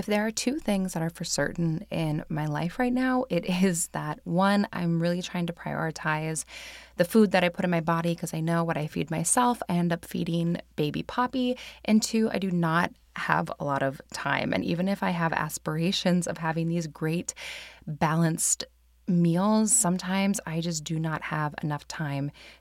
If there are two things that are for certain in my life right now, it is that one, I'm really trying to prioritize the food that I put in my body because I know what I feed myself, I end up feeding baby Poppy. And two, I do not have a lot of time. And even if I have aspirations of having these great, balanced meals, sometimes I just do not have enough time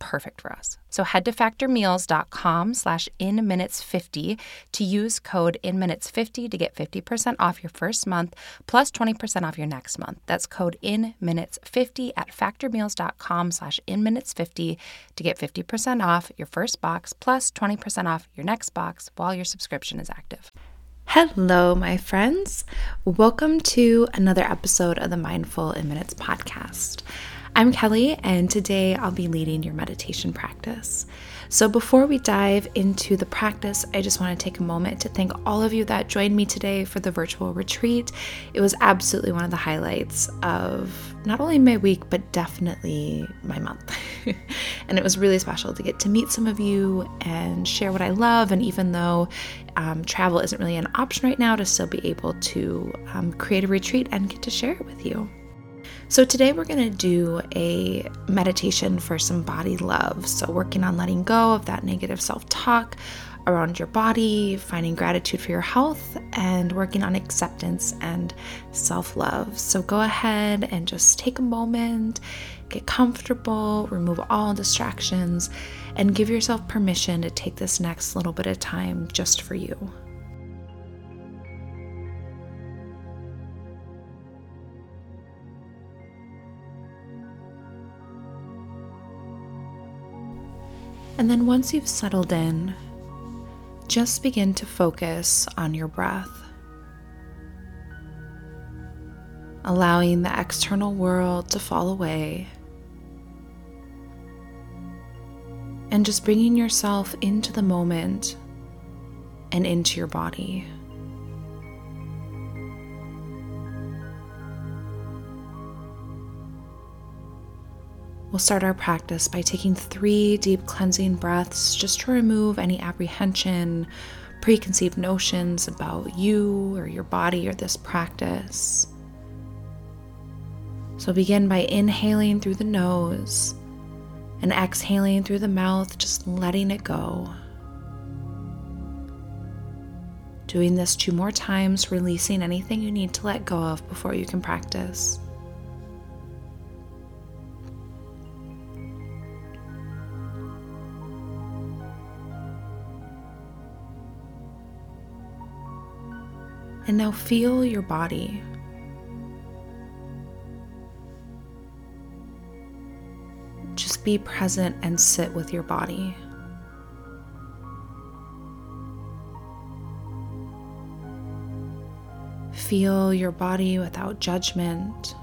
perfect for us. So head to factormeals.com slash inminutes50 to use code inminutes50 to get 50% off your first month plus 20% off your next month. That's code inminutes50 at factormeals.com slash inminutes50 to get 50% off your first box plus 20% off your next box while your subscription is active. Hello, my friends. Welcome to another episode of the Mindful in Minutes podcast. I'm Kelly, and today I'll be leading your meditation practice. So, before we dive into the practice, I just want to take a moment to thank all of you that joined me today for the virtual retreat. It was absolutely one of the highlights of not only my week, but definitely my month. and it was really special to get to meet some of you and share what I love. And even though um, travel isn't really an option right now, to still be able to um, create a retreat and get to share it with you. So, today we're going to do a meditation for some body love. So, working on letting go of that negative self talk around your body, finding gratitude for your health, and working on acceptance and self love. So, go ahead and just take a moment, get comfortable, remove all distractions, and give yourself permission to take this next little bit of time just for you. And then once you've settled in, just begin to focus on your breath, allowing the external world to fall away, and just bringing yourself into the moment and into your body. We'll start our practice by taking three deep cleansing breaths just to remove any apprehension, preconceived notions about you or your body or this practice. So begin by inhaling through the nose and exhaling through the mouth, just letting it go. Doing this two more times, releasing anything you need to let go of before you can practice. And now feel your body. Just be present and sit with your body. Feel your body without judgment.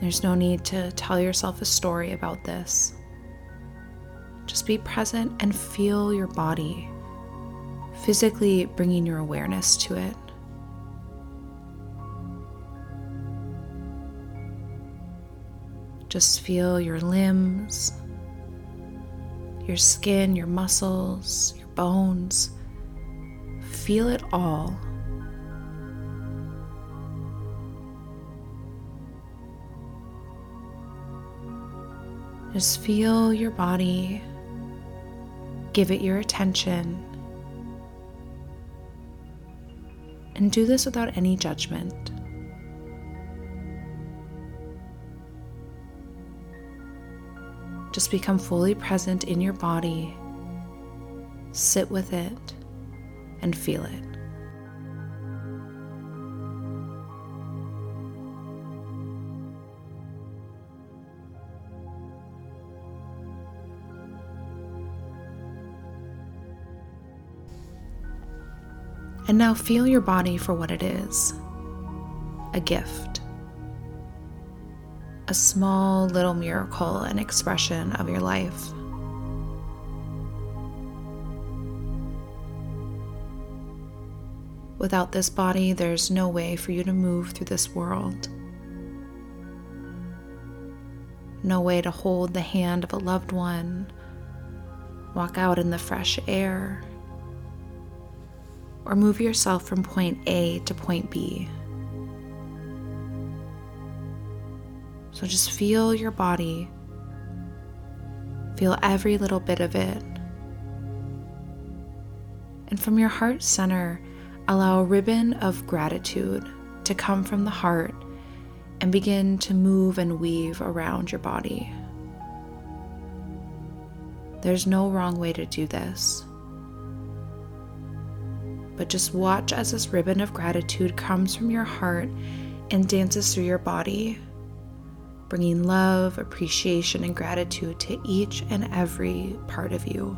There's no need to tell yourself a story about this. Just be present and feel your body physically bringing your awareness to it. Just feel your limbs, your skin, your muscles, your bones. feel it all. Just feel your body, give it your attention, and do this without any judgment. Just become fully present in your body, sit with it, and feel it. And now feel your body for what it is a gift, a small little miracle and expression of your life. Without this body, there's no way for you to move through this world. No way to hold the hand of a loved one, walk out in the fresh air, or move yourself from point A to point B. So just feel your body, feel every little bit of it. And from your heart center, allow a ribbon of gratitude to come from the heart and begin to move and weave around your body. There's no wrong way to do this but just watch as this ribbon of gratitude comes from your heart and dances through your body, bringing love, appreciation, and gratitude to each and every part of you.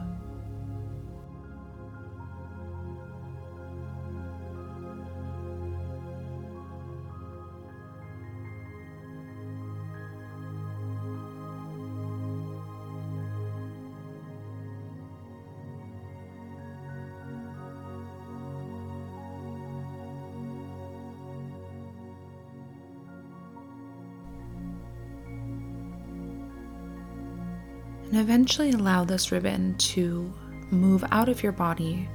Eventually allow this ribbon to move out of your body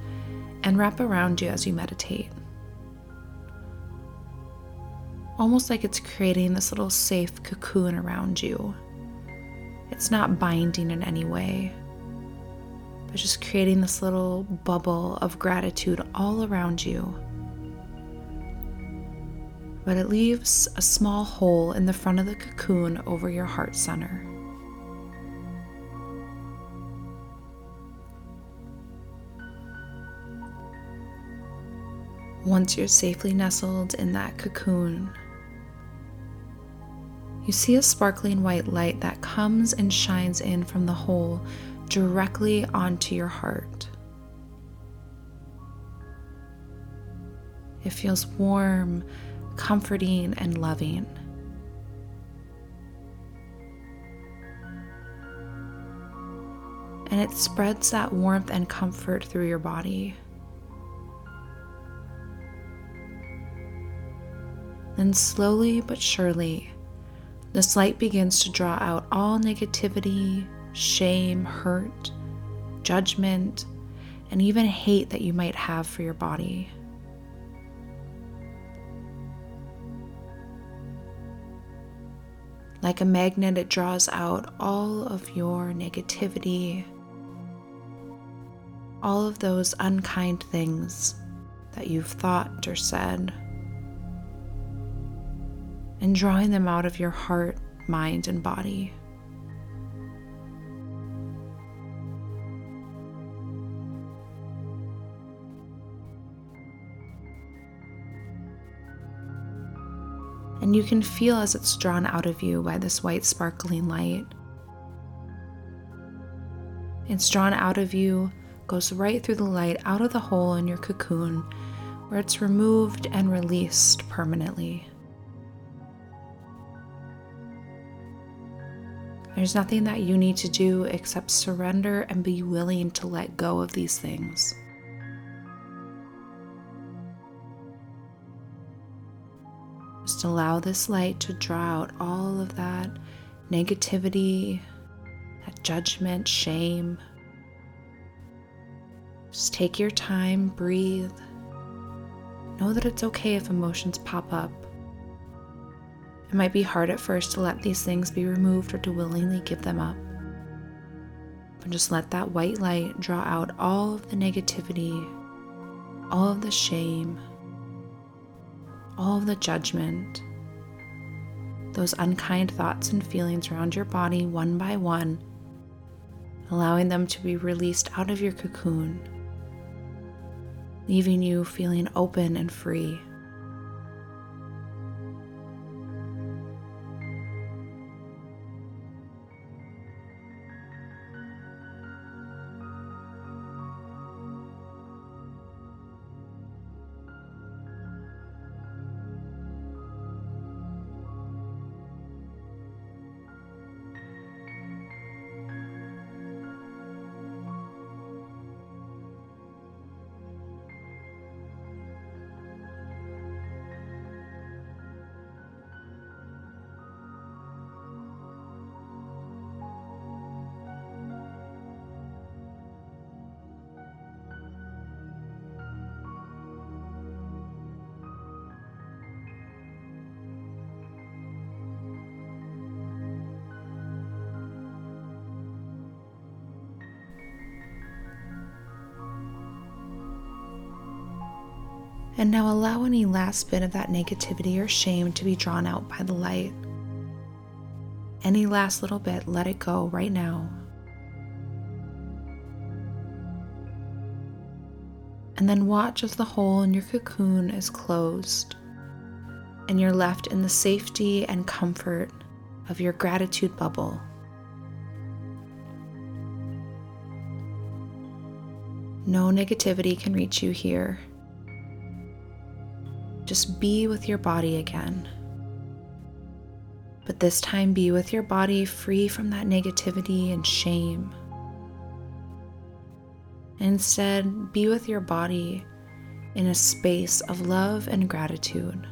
and wrap around you as you meditate. Almost like it's creating this little safe cocoon around you. It's not binding in any way, but just creating this little bubble of gratitude all around you. But it leaves a small hole in the front of the cocoon over your heart center. Once you're safely nestled in that cocoon, you see a sparkling white light that comes and shines in from the hole directly onto your heart. It feels warm, comforting, and loving. And it spreads that warmth and comfort through your body. Then, slowly but surely, this light begins to draw out all negativity, shame, hurt, judgment, and even hate that you might have for your body. Like a magnet, it draws out all of your negativity, all of those unkind things that you've thought or said and drawing them out of your heart, mind, and body. And you can feel as it's drawn out of you by this white sparkling light. It's drawn out of you, goes right through the light out of the hole in your cocoon, where it's removed and released permanently. There's nothing that you need to do except surrender and be willing to let go of these things. Just allow this light to draw out all of that negativity, that judgment, shame. Just take your time, breathe, know that it's okay if emotions pop up. It might be hard at first to let these things be removed or to willingly give them up. But just let that white light draw out all of the negativity, all of the shame, all of the judgment, those unkind thoughts and feelings around your body one by one, allowing them to be released out of your cocoon, leaving you feeling open and free. And now allow any last bit of that negativity or shame to be drawn out by the light. Any last little bit, let it go right now. And then watch as the hole in your cocoon is closed and you're left in the safety and comfort of your gratitude bubble. No negativity can reach you here. Just be with your body again. But this time, be with your body free from that negativity and shame. Instead, be with your body in a space of love and gratitude.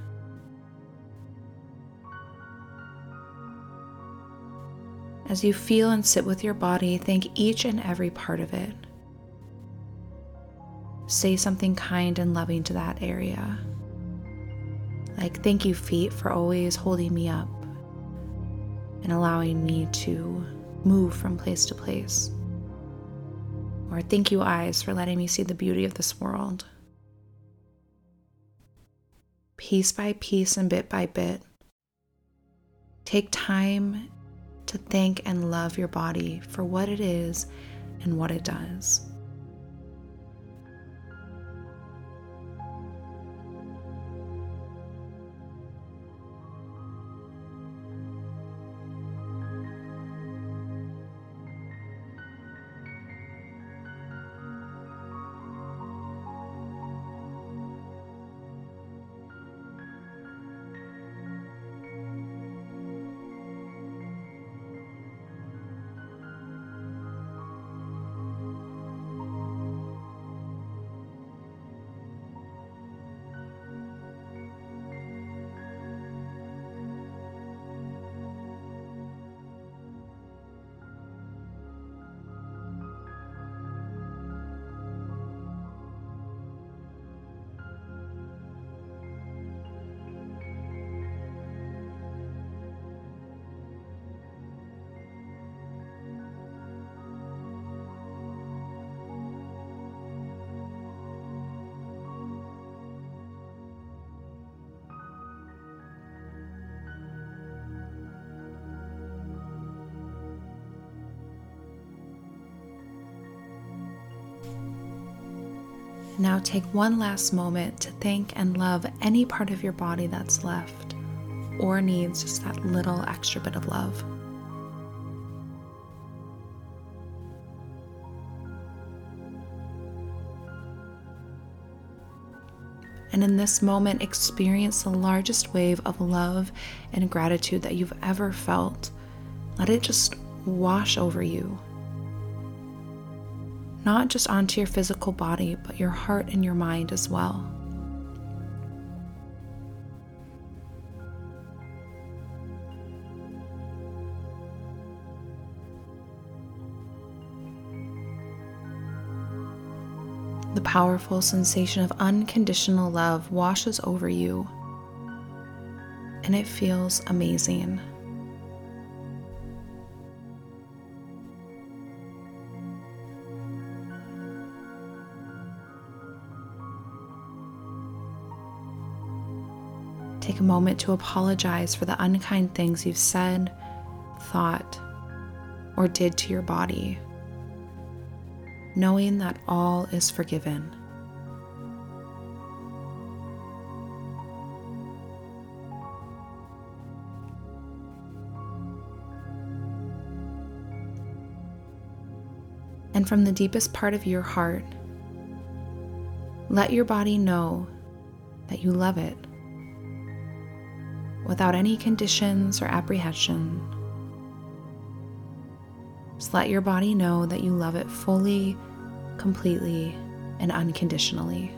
As you feel and sit with your body, thank each and every part of it. Say something kind and loving to that area. Like, thank you, feet, for always holding me up and allowing me to move from place to place. Or thank you, eyes, for letting me see the beauty of this world. Piece by piece and bit by bit, take time to thank and love your body for what it is and what it does. Now take one last moment to thank and love any part of your body that's left or needs just that little extra bit of love. And in this moment, experience the largest wave of love and gratitude that you've ever felt. Let it just wash over you not just onto your physical body, but your heart and your mind as well. The powerful sensation of unconditional love washes over you, and it feels amazing. Take a moment to apologize for the unkind things you've said, thought, or did to your body, knowing that all is forgiven. And from the deepest part of your heart, let your body know that you love it without any conditions or apprehension. Just let your body know that you love it fully, completely, and unconditionally.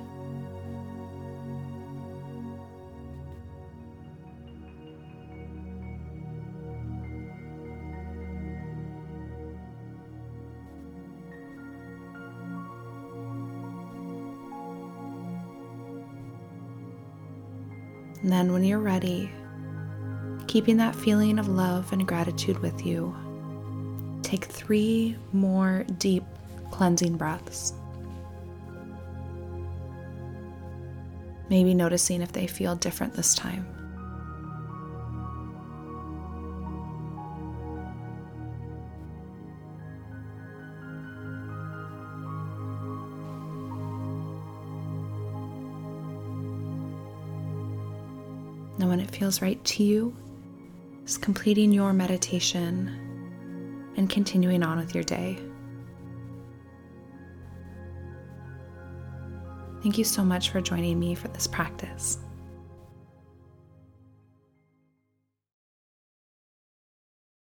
And then, when you're ready, keeping that feeling of love and gratitude with you, take three more deep cleansing breaths. Maybe noticing if they feel different this time. Now, when it feels right to you, completing your meditation and continuing on with your day. Thank you so much for joining me for this practice.